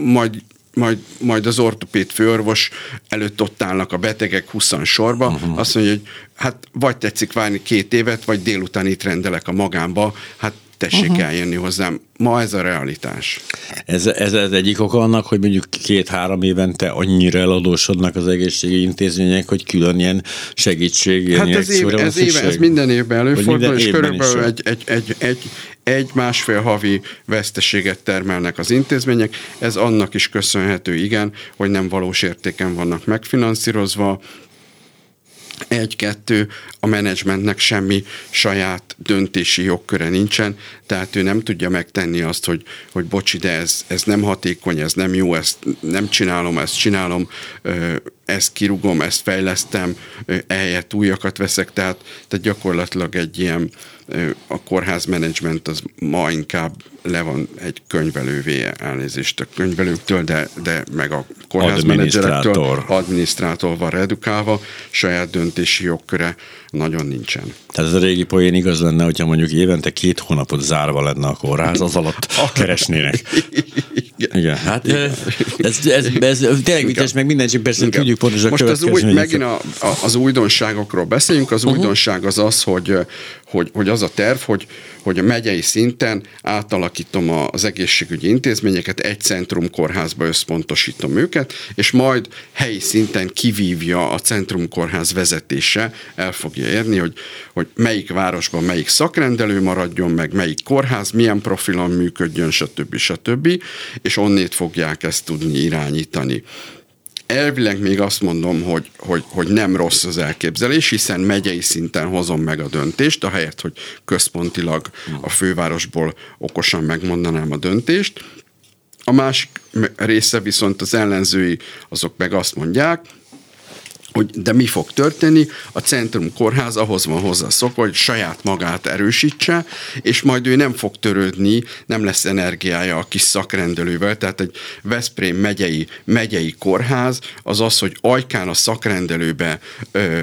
C: majd majd, majd az ortopéd főorvos előtt ott állnak a betegek 20 sorba, uh-huh. azt mondja, hogy hát vagy tetszik várni két évet, vagy délután itt rendelek a magámba, hát tessék uh-huh. eljönni hozzám. Ma ez a realitás.
B: Ez, ez az egyik oka annak, hogy mondjuk két-három évente annyira eladósodnak az egészségi intézmények, hogy külön ilyen segítség, ilyen
C: hát ez, év, ez, év, ez minden évben előfordul, és körülbelül egy, egy, egy, egy, egy másfél havi veszteséget termelnek az intézmények. Ez annak is köszönhető, igen, hogy nem valós értéken vannak megfinanszírozva, egy-kettő, a menedzsmentnek semmi saját döntési jogköre nincsen, tehát ő nem tudja megtenni azt, hogy, hogy bocsi, de ez, ez nem hatékony, ez nem jó, ezt nem csinálom, ezt csinálom, ezt kirugom, ezt fejlesztem, ehelyett újakat veszek, tehát, tehát gyakorlatilag egy ilyen a kórház menedzsment az ma inkább le van egy könyvelővé elnézést a könyvelőktől, de, de meg a kórházmenedzserektől adminisztrátor. van redukálva, saját döntési jogköre nagyon nincsen.
B: Tehát ez a régi poén igaz lenne, hogyha mondjuk évente két hónapot zárva lenne a kórház, az alatt keresnének. Igen. Igen. Hát Igen. Ez, ez, ez, ez tényleg vicces, meg minden, csak persze Igen. tudjuk pontosan
C: Most az új, megint a, a, az újdonságokról beszéljünk. Az uh-huh. újdonság az az, hogy, hogy, hogy az a terv, hogy, hogy a megyei szinten átalakítom az egészségügyi intézményeket, egy centrum kórházba összpontosítom őket, és majd helyi szinten kivívja a centrum kórház vezetése, el fogja érni, hogy, hogy melyik városban melyik szakrendelő maradjon, meg melyik kórház, milyen profilon működjön, stb. stb. És onnét fogják ezt tudni irányítani elvileg még azt mondom, hogy, hogy, hogy nem rossz az elképzelés, hiszen megyei szinten hozom meg a döntést, ahelyett, hogy központilag a fővárosból okosan megmondanám a döntést. A másik része viszont az ellenzői, azok meg azt mondják, hogy de mi fog történni, a Centrum Kórház ahhoz van hozzá szokva, hogy saját magát erősítse, és majd ő nem fog törődni, nem lesz energiája a kis szakrendelővel, tehát egy Veszprém megyei, megyei kórház az az, hogy ajkán a szakrendelőbe ö,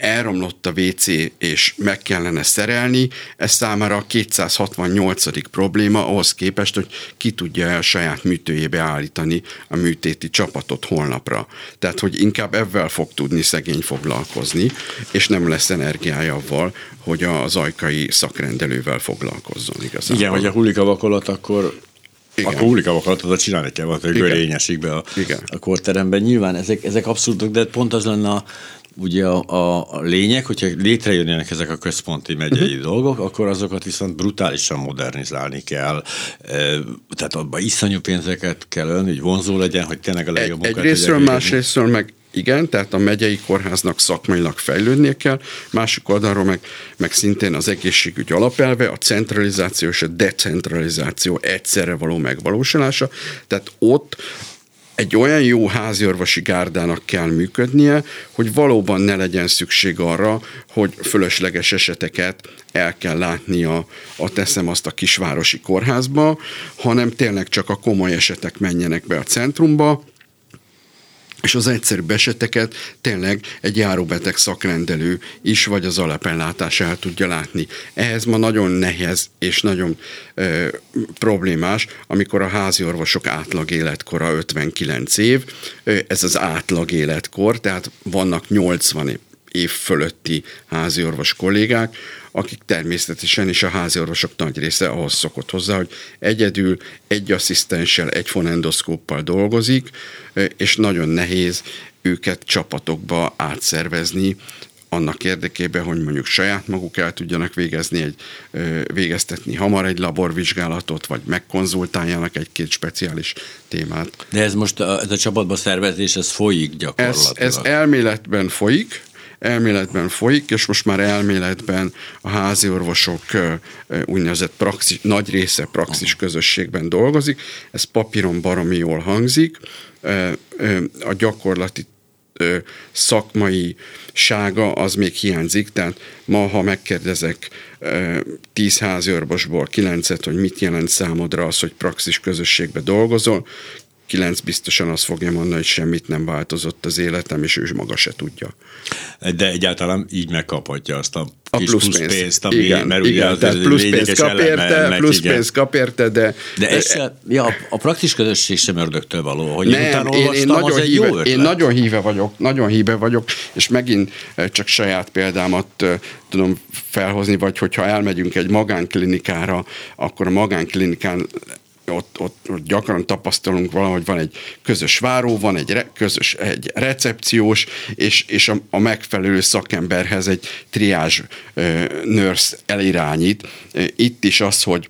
C: elromlott a WC, és meg kellene szerelni, ez számára a 268. probléma, ahhoz képest, hogy ki tudja el saját műtőjébe állítani a műtéti csapatot holnapra. Tehát, hogy inkább ebben fog tudni szegény foglalkozni, és nem lesz energiája avval, hogy az ajkai szakrendelővel foglalkozzon igazából.
B: Igen, hogy a hullik a vakolat, akkor igen. Akkor hullik a vakolatot, csinálni kell valami, hogy görényesik be a, Igen. a korteremben. Nyilván ezek, ezek abszurdok, de pont az lenne a, ugye a, a, lényeg, hogyha létrejönnének ezek a központi megyei uh-huh. dolgok, akkor azokat viszont brutálisan modernizálni kell. Tehát abban iszonyú pénzeket kell ölni, hogy vonzó legyen, hogy tényleg a legjobb
C: munkát Egy részről, másrésztről meg igen, tehát a megyei kórháznak szakmailag fejlődnie kell, másik oldalról meg, meg szintén az egészségügy alapelve, a centralizáció és a decentralizáció egyszerre való megvalósulása, tehát ott egy olyan jó háziorvosi gárdának kell működnie, hogy valóban ne legyen szükség arra, hogy fölösleges eseteket el kell látnia a teszem azt a kisvárosi kórházba, hanem tényleg csak a komoly esetek menjenek be a centrumba, és az egyszerű eseteket tényleg egy járóbeteg szakrendelő is, vagy az alapellátás el tudja látni. Ehhez ma nagyon nehéz és nagyon ö, problémás, amikor a házi orvosok átlag életkora 59 év, ez az átlag életkor, tehát vannak 80 év fölötti háziorvos kollégák, akik természetesen is a háziorvosok nagy része ahhoz szokott hozzá, hogy egyedül egy asszisztenssel, egy fonendoszkóppal dolgozik, és nagyon nehéz őket csapatokba átszervezni, annak érdekében, hogy mondjuk saját maguk el tudjanak végezni egy, végeztetni hamar egy laborvizsgálatot, vagy megkonzultáljanak egy-két speciális témát.
B: De ez most a, ez a csapatba szervezés, ez folyik gyakorlatilag?
C: Ez, ez elméletben folyik, elméletben folyik, és most már elméletben a házi orvosok úgynevezett praxis, nagy része praxis közösségben dolgozik. Ez papíron baromi jól hangzik. A gyakorlati szakmai sága az még hiányzik, tehát ma, ha megkérdezek tíz házi orvosból kilencet, hogy mit jelent számodra az, hogy praxis közösségbe dolgozol, kilenc biztosan azt fogja mondani, hogy semmit nem változott az életem, és ő maga se tudja.
B: De egyáltalán így megkaphatja azt a a plusz, plusz pénzt, pénzt ami,
C: igen,
B: mert
C: igen, ugye tehát plusz pénzt kap érte, plusz igen. pénzt kap érte, de...
B: De ez se, ja, a praktis közösség sem ördögtől való, hogy nem, én utána én, én nagyon
C: az
B: híve, jó ötlet.
C: Én nagyon híve vagyok, nagyon híve vagyok, és megint csak saját példámat tudom felhozni, vagy hogyha elmegyünk egy magánklinikára, akkor a magánklinikán ott, ott, ott gyakran tapasztalunk valahogy van egy közös váró, van egy re, közös egy recepciós, és, és a, a megfelelő szakemberhez egy triázs nurse elirányít. Itt is az, hogy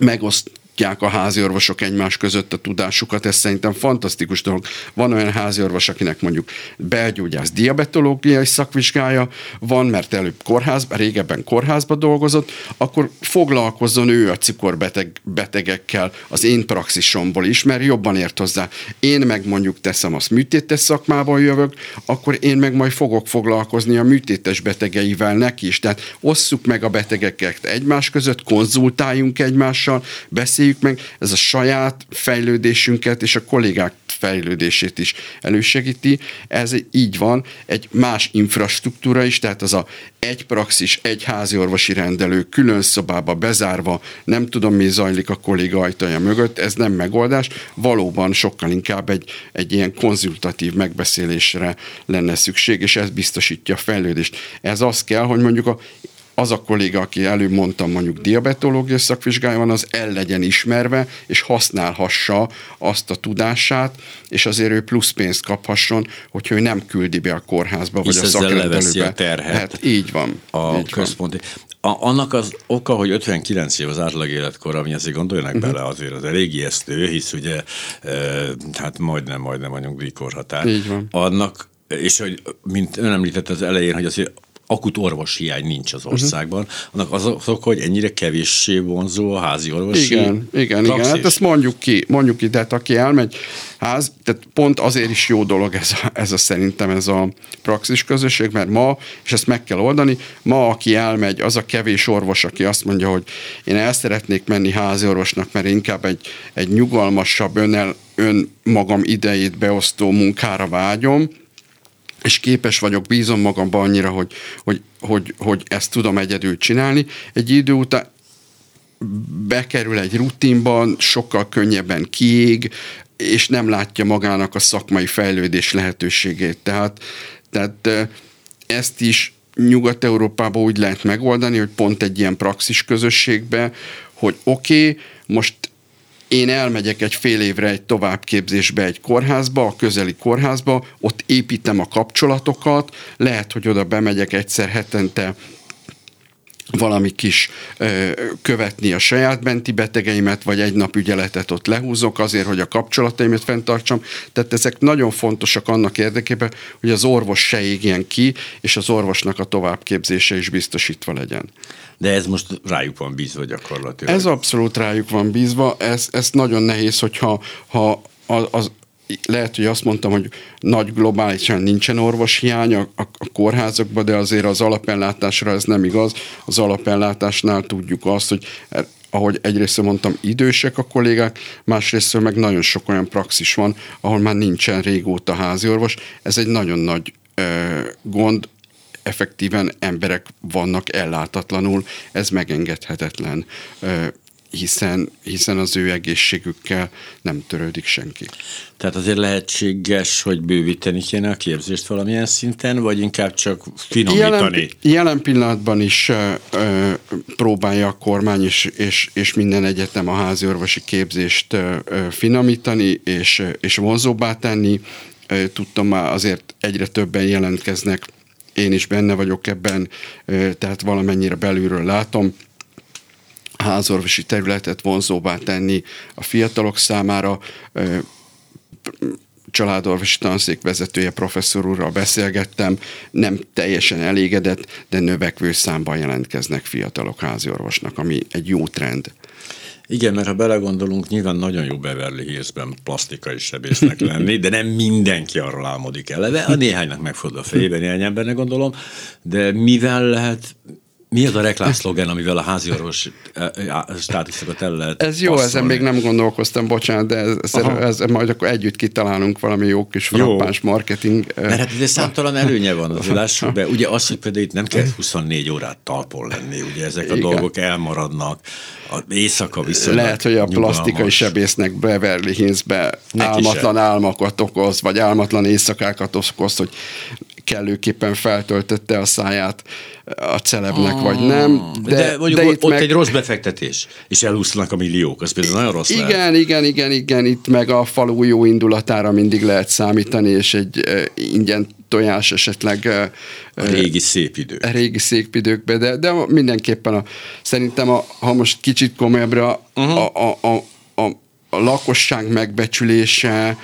C: megoszt, megosztják a háziorvosok egymás között a tudásukat, ez szerintem fantasztikus dolog. Van olyan háziorvos, akinek mondjuk belgyógyász diabetológiai szakvizsgája van, mert előbb kórházban, régebben kórházban dolgozott, akkor foglalkozzon ő a cukorbeteg betegekkel az én praxisomból is, mert jobban ért hozzá. Én meg mondjuk teszem azt műtétes szakmából jövök, akkor én meg majd fogok foglalkozni a műtétes betegeivel neki is. Tehát osszuk meg a betegeket egymás között, konzultáljunk egymással, beszéljünk beszéljük meg, ez a saját fejlődésünket és a kollégák fejlődését is elősegíti. Ez így van, egy más infrastruktúra is, tehát az a egy praxis, egy házi orvosi rendelő, külön szobába bezárva, nem tudom mi zajlik a kolléga ajtaja mögött, ez nem megoldás, valóban sokkal inkább egy, egy ilyen konzultatív megbeszélésre lenne szükség, és ez biztosítja a fejlődést. Ez az kell, hogy mondjuk a az a kolléga, aki előbb mondtam, mondjuk diabetológia szakvizsgája van, az el legyen ismerve, és használhassa azt a tudását, és azért ő plusz pénzt kaphasson, hogyha ő nem küldi be a kórházba,
B: Hisz
C: vagy a szakrendelőbe.
B: a terhet.
C: Hát így van.
B: A
C: így
B: központi. Van. A, annak az oka, hogy 59 év az átlag életkor, ami azért gondoljanak uh-huh. bele, azért az elég ijesztő, hisz ugye e, hát majdnem, majdnem a nyugdíjkorhatár.
C: Így van.
B: Annak, és hogy, mint ön említett az elején, hogy azért akut orvoshiány nincs az országban, uh-huh. annak az azok, hogy ennyire kevéssé vonzó a házi orvosi
C: Igen, igen, praxis. igen, hát ezt mondjuk ki, mondjuk ki, tehát aki elmegy ház, tehát pont azért is jó dolog ez a, ez a szerintem ez a praxis közösség, mert ma, és ezt meg kell oldani, ma aki elmegy, az a kevés orvos, aki azt mondja, hogy én el szeretnék menni házi orvosnak, mert inkább egy, egy nyugalmasabb, önnel, ön magam idejét beosztó munkára vágyom, és képes vagyok, bízom magamban annyira, hogy, hogy, hogy, hogy ezt tudom egyedül csinálni. Egy idő után bekerül egy rutinban, sokkal könnyebben kiég, és nem látja magának a szakmai fejlődés lehetőségét. Tehát, tehát ezt is Nyugat-Európában úgy lehet megoldani, hogy pont egy ilyen praxis közösségbe, hogy oké, okay, most én elmegyek egy fél évre egy továbbképzésbe egy kórházba, a közeli kórházba, ott építem a kapcsolatokat, lehet, hogy oda bemegyek egyszer hetente valami kis ö, követni a saját benti betegeimet, vagy egy nap ügyeletet ott lehúzok azért, hogy a kapcsolataimat fenntartsam. Tehát ezek nagyon fontosak annak érdekében, hogy az orvos se égjen ki, és az orvosnak a továbbképzése is biztosítva legyen.
B: De ez most rájuk van bízva gyakorlatilag.
C: Ez abszolút rájuk van bízva, ez, ez nagyon nehéz, hogyha ha az, lehet, hogy azt mondtam, hogy nagy globálisan nincsen orvoshiány a, a, a kórházakban, de azért az alapellátásra ez nem igaz. Az alapellátásnál tudjuk azt, hogy er, ahogy egyrészt mondtam, idősek a kollégák, másrészt meg nagyon sok olyan praxis van, ahol már nincsen régóta háziorvos. Ez egy nagyon nagy ö, gond, effektíven emberek vannak ellátatlanul, ez megengedhetetlen hiszen, hiszen az ő egészségükkel nem törődik senki.
B: Tehát azért lehetséges, hogy bővíteni kéne a képzést valamilyen szinten, vagy inkább csak finomítani?
C: Jelen, jelen pillanatban is ö, ö, próbálja a kormány és, és, és minden egyetem a háziorvosi képzést ö, ö, finomítani és, és vonzóbbá tenni. Ö, tudtam már azért egyre többen jelentkeznek én is benne vagyok ebben, tehát valamennyire belülről látom, házorvosi területet vonzóvá tenni a fiatalok számára. Családorvosi tanszék vezetője professzor úrral beszélgettem, nem teljesen elégedett, de növekvő számban jelentkeznek fiatalok háziorvosnak, ami egy jó trend.
B: Igen, mert ha belegondolunk, nyilván nagyon jó Beverly Hillsben plastikai sebésznek lenni, de nem mindenki arról álmodik eleve. A néhánynak megfordul a fejében, néhány embernek gondolom, de mivel lehet Mi az a reklámszlogen, amivel a háziorvos státuszokat el lehet
C: Ez jó, passzolni? ezen még nem gondolkoztam, bocsánat, de ez, ez, ez majd akkor együtt kitalálunk valami jó kis frappáns marketing.
B: Mert hát ez számtalan előnye van, az lássuk be. Ugye az, hogy például itt nem kell 24 órát talpon lenni, ugye ezek a Igen. dolgok elmaradnak, a éjszaka viszonylag
C: Lehet, hogy a nyugalmas. plastikai sebésznek Beverly Hillsbe álmatlan álmakat okoz, vagy álmatlan éjszakákat okoz, hogy kellőképpen feltöltötte a száját a celebnek, oh. vagy nem.
B: De, de mondjuk de ott, ott meg... egy rossz befektetés, és elúsznak a milliók, az például nagyon rossz
C: Igen,
B: lehet.
C: igen, igen, igen, itt meg a falu jó indulatára mindig lehet számítani, és egy uh, ingyen tojás esetleg uh,
B: a régi szép idők.
C: A régi szép időkben, de, de mindenképpen a, szerintem, a, ha most kicsit komolyabbra, uh-huh. a, a, a, a, a lakosság megbecsülése,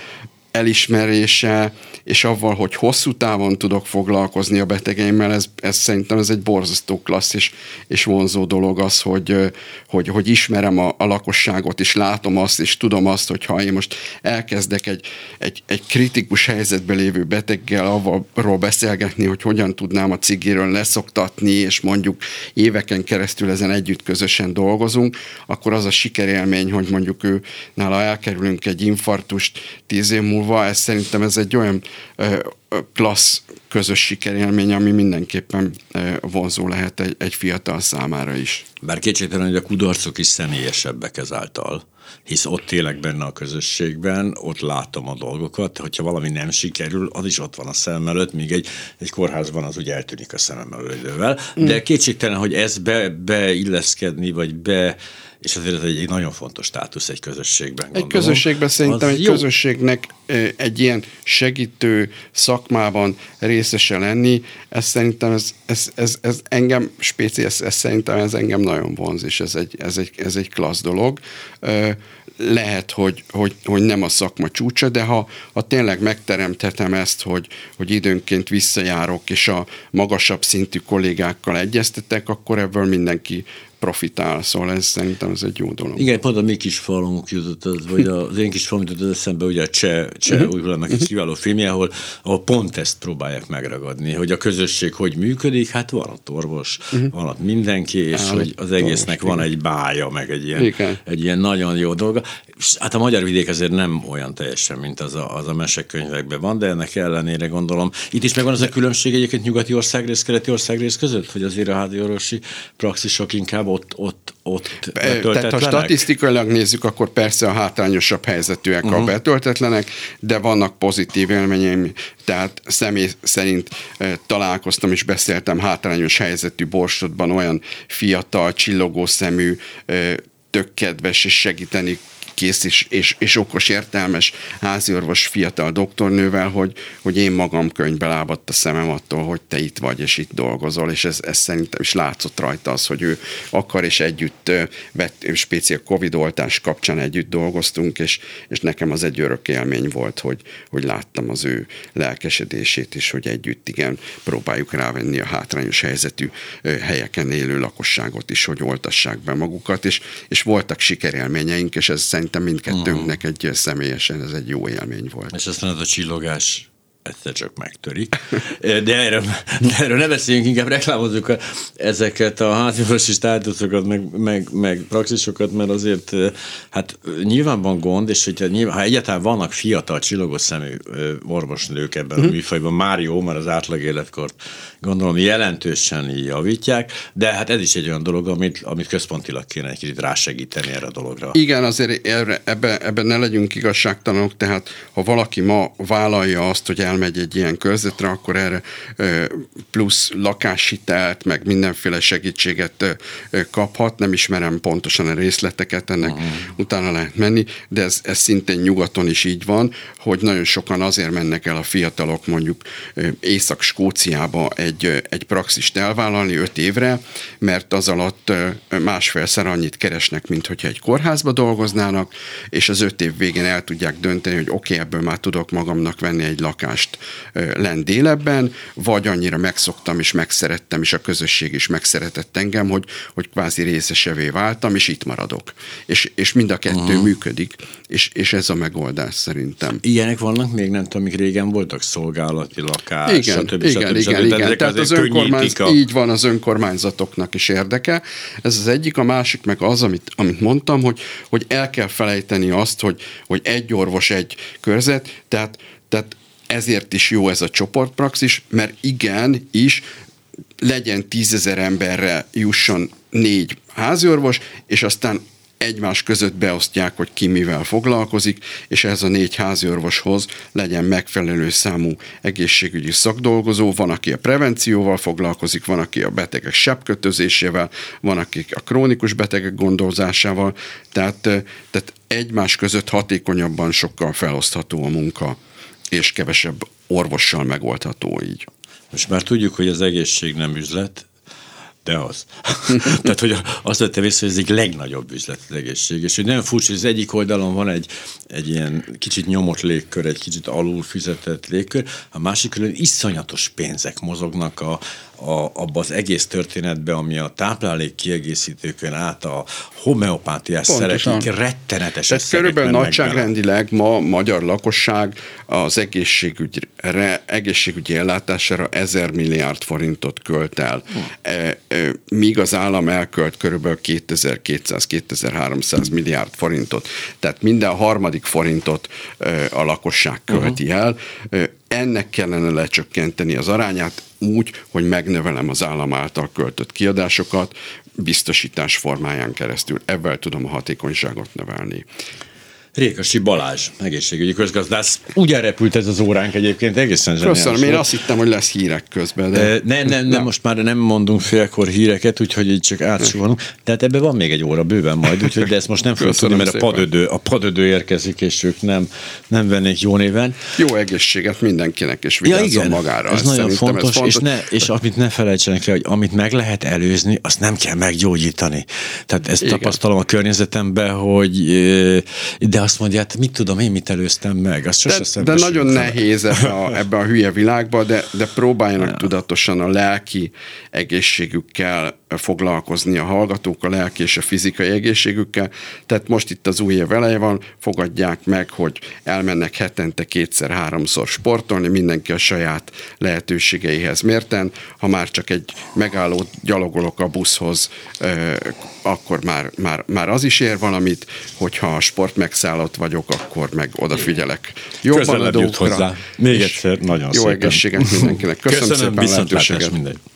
C: elismerése, és avval, hogy hosszú távon tudok foglalkozni a betegeimmel, ez, ez szerintem ez egy borzasztó klassz és, és vonzó dolog az, hogy, hogy, hogy ismerem a, a lakosságot, és látom azt, és tudom azt, hogy ha én most elkezdek egy, egy, egy kritikus helyzetben lévő beteggel avvalról beszélgetni, hogy hogyan tudnám a cigiről leszoktatni, és mondjuk éveken keresztül ezen együtt közösen dolgozunk, akkor az a sikerélmény, hogy mondjuk ő nála elkerülünk egy infartust tíz év múlva, ez szerintem ez egy olyan klassz közös sikerélmény, ami mindenképpen vonzó lehet egy, egy fiatal számára is.
B: Bár kétségtelen, hogy a kudarcok is személyesebbek ezáltal, hisz ott élek benne a közösségben, ott látom a dolgokat, hogyha valami nem sikerül, az is ott van a szemem előtt, míg egy, egy kórházban az úgy eltűnik a szemem előtt. De mm. kétségtelen, hogy ez be, beilleszkedni, vagy be és azért ez egy, egy nagyon fontos státusz egy közösségben. Gondolom.
C: Egy közösségben szerintem egy jó. közösségnek egy ilyen segítő szakmában részese lenni, ez szerintem ez, ez, ez, ez engem speciális, ez, ez szerintem ez engem nagyon vonz, és ez egy, ez egy, ez egy klassz dolog lehet, hogy, hogy, hogy nem a szakma csúcsa, de ha, ha tényleg megteremthetem ezt, hogy, hogy időnként visszajárok, és a magasabb szintű kollégákkal egyeztetek, akkor ebből mindenki profitál, szóval ez szerintem ez egy jó dolog.
B: Igen, pont a mi kis falunk jutott, az, vagy az én kis falunk jutott eszembe, ugye a Cseh, cseh uh-huh. új hullámnak uh-huh. kiváló filmje, ahol, ahol pont ezt próbálják megragadni, hogy a közösség hogy működik, hát van ott orvos, uh-huh. van ott mindenki, és Állat, hogy az egésznek orvos, van igen. egy bája, meg egy ilyen, egy ilyen nagyon jó dolga. És hát a magyar vidék azért nem olyan teljesen, mint az a, az a mesekönyvekben van, de ennek ellenére gondolom. Itt is megvan az a különbség egyébként nyugati országrész, keleti országrész között, hogy azért a házi orvosi praxisok inkább ott, ott, ott
C: Tehát ha statisztikailag nézzük, akkor persze a hátrányosabb helyzetűek uh-huh. a betöltetlenek, de vannak pozitív élményeim, tehát személy szerint találkoztam és beszéltem hátrányos helyzetű borsodban olyan fiatal, csillogó szemű, tök kedves és segíteni kész és, és, és okos, értelmes háziorvos fiatal doktornővel, hogy, hogy én magam könyvbe lábadt a szemem attól, hogy te itt vagy és itt dolgozol, és ez, ez szerintem is látszott rajta az, hogy ő akar, és együtt vett, speciál Covid oltás kapcsán együtt dolgoztunk, és, és nekem az egy örök élmény volt, hogy, hogy láttam az ő lelkesedését is, hogy együtt igen, próbáljuk rávenni a hátrányos helyzetű helyeken élő lakosságot is, hogy oltassák be magukat, és, és voltak sikerélményeink, és ez szerintem szerintem mindkettőnknek uh-huh. egy személyesen ez egy jó élmény volt.
B: És aztán az a csillogás egyszer csak megtörik. De erről, de erről ne beszéljünk, inkább reklámozzuk ezeket a háziorvosi státuszokat, meg, meg, meg praxisokat, mert azért hát nyilván van gond, és hogyha nyilván, ha egyáltalán vannak fiatal, csillogos szemű orvosnők ebben a mhm. műfajban, már jó, mert az átlag életkort gondolom jelentősen javítják, de hát ez is egy olyan dolog, amit, amit központilag kéne egy kicsit rásegíteni erre a dologra.
C: Igen, azért erre, ebben ebbe ne legyünk igazságtalanok, tehát ha valaki ma vállalja azt, hogy elmegy egy ilyen körzetre, akkor erre plusz lakáshitelt, meg mindenféle segítséget kaphat, nem ismerem pontosan a részleteket, ennek uh-huh. utána lehet menni, de ez, ez szintén nyugaton is így van, hogy nagyon sokan azért mennek el a fiatalok mondjuk Észak-Skóciába egy, egy praxist elvállalni öt évre, mert az alatt másfélszer annyit keresnek, mint hogyha egy kórházba dolgoznának, és az öt év végén el tudják dönteni, hogy oké, okay, ebből már tudok magamnak venni egy lakást képest lent délebben, vagy annyira megszoktam és megszerettem, és a közösség is megszeretett engem, hogy, hogy kvázi részesevé váltam, és itt maradok. És, és mind a kettő uh-huh. működik, és, és ez a megoldás szerintem.
B: Ilyenek vannak még, nem tudom, amik régen voltak, szolgálati lakás,
C: igen,
B: stb.
C: Igen,
B: stb.
C: igen,
B: stb.
C: igen. Tehát az önkormányz... a... így van, az önkormányzatoknak is érdeke. Ez az egyik, a másik meg az, amit, amit mondtam, hogy, hogy el kell felejteni azt, hogy, hogy egy orvos, egy körzet, tehát, tehát ezért is jó ez a csoportpraxis, mert igen, is legyen tízezer emberre jusson négy háziorvos, és aztán egymás között beosztják, hogy ki mivel foglalkozik, és ez a négy háziorvoshoz legyen megfelelő számú egészségügyi szakdolgozó, van, aki a prevencióval foglalkozik, van, aki a betegek sebkötözésével, van, aki a krónikus betegek gondozásával, tehát, tehát egymás között hatékonyabban sokkal felosztható a munka, és kevesebb orvossal megoldható így.
B: Most már tudjuk, hogy az egészség nem üzlet, de az. Tehát, hogy azt vette vissza, hogy ez egy legnagyobb üzlet az egészség, és hogy nagyon furcsa, hogy az egyik oldalon van egy, egy ilyen kicsit nyomott légkör, egy kicsit alul fizetett légkör, a másik külön iszonyatos pénzek mozognak a, a, abba az egész történetbe, ami a táplálék kiegészítőkön át a homeopátiás szerekig rettenetes
C: Ez körülbelül nagyságrendileg ma magyar lakosság az egészségügyre, egészségügyi ellátására ezer milliárd forintot költ el. Hm. E, e, míg az állam elkölt körülbelül 2200-2300 milliárd forintot. Tehát minden harmadik forintot e, a lakosság költi uh-huh. el. Ennek kellene lecsökkenteni az arányát úgy, hogy megnövelem az állam által költött kiadásokat, biztosítás formáján keresztül. Ebben tudom a hatékonyságot növelni.
B: Rékasi Balázs, egészségügyi közgazdász. Úgy elrepült ez az óránk egyébként, egészen zseniális.
C: Köszönöm, én azt hittem, hogy lesz hírek közben. De...
B: Nem, nem, nem, most már nem mondunk félkor híreket, úgyhogy így csak átsuhanunk. Tehát ebben van még egy óra bőven majd, úgyhogy de ezt most nem fogom tudni, mert a padödő, a padödő érkezik, és ők nem, nem vennék jó néven.
C: Jó egészséget mindenkinek, és vigyázzon ja, igen,
B: magára. Ez nagyon fontos, ez fontos, és, ne, és amit ne felejtsenek el, hogy amit meg lehet előzni, azt nem kell meggyógyítani. Tehát ezt igen. tapasztalom a környezetemben, hogy de azt mondja, hát mit tudom én, mit előztem meg. Azt
C: de, de nagyon nehéz ebben a, ebbe a hülye világban, de, de próbáljanak ja. tudatosan a lelki egészségükkel foglalkozni a hallgatók, a lelki és a fizikai egészségükkel. Tehát most itt az új év eleje van, fogadják meg, hogy elmennek hetente kétszer-háromszor sportolni, mindenki a saját lehetőségeihez mérten. Ha már csak egy megálló gyalogolok a buszhoz, akkor már, már, már az is ér valamit, hogyha a sport megszállott vagyok, akkor meg odafigyelek
B: jobban a dolgokra. Hozzá. Még egyszer nagyon
C: jó szépen. egészséget mindenkinek. Köszönöm, Köszönöm szépen
B: lehetőséget. Mindegy.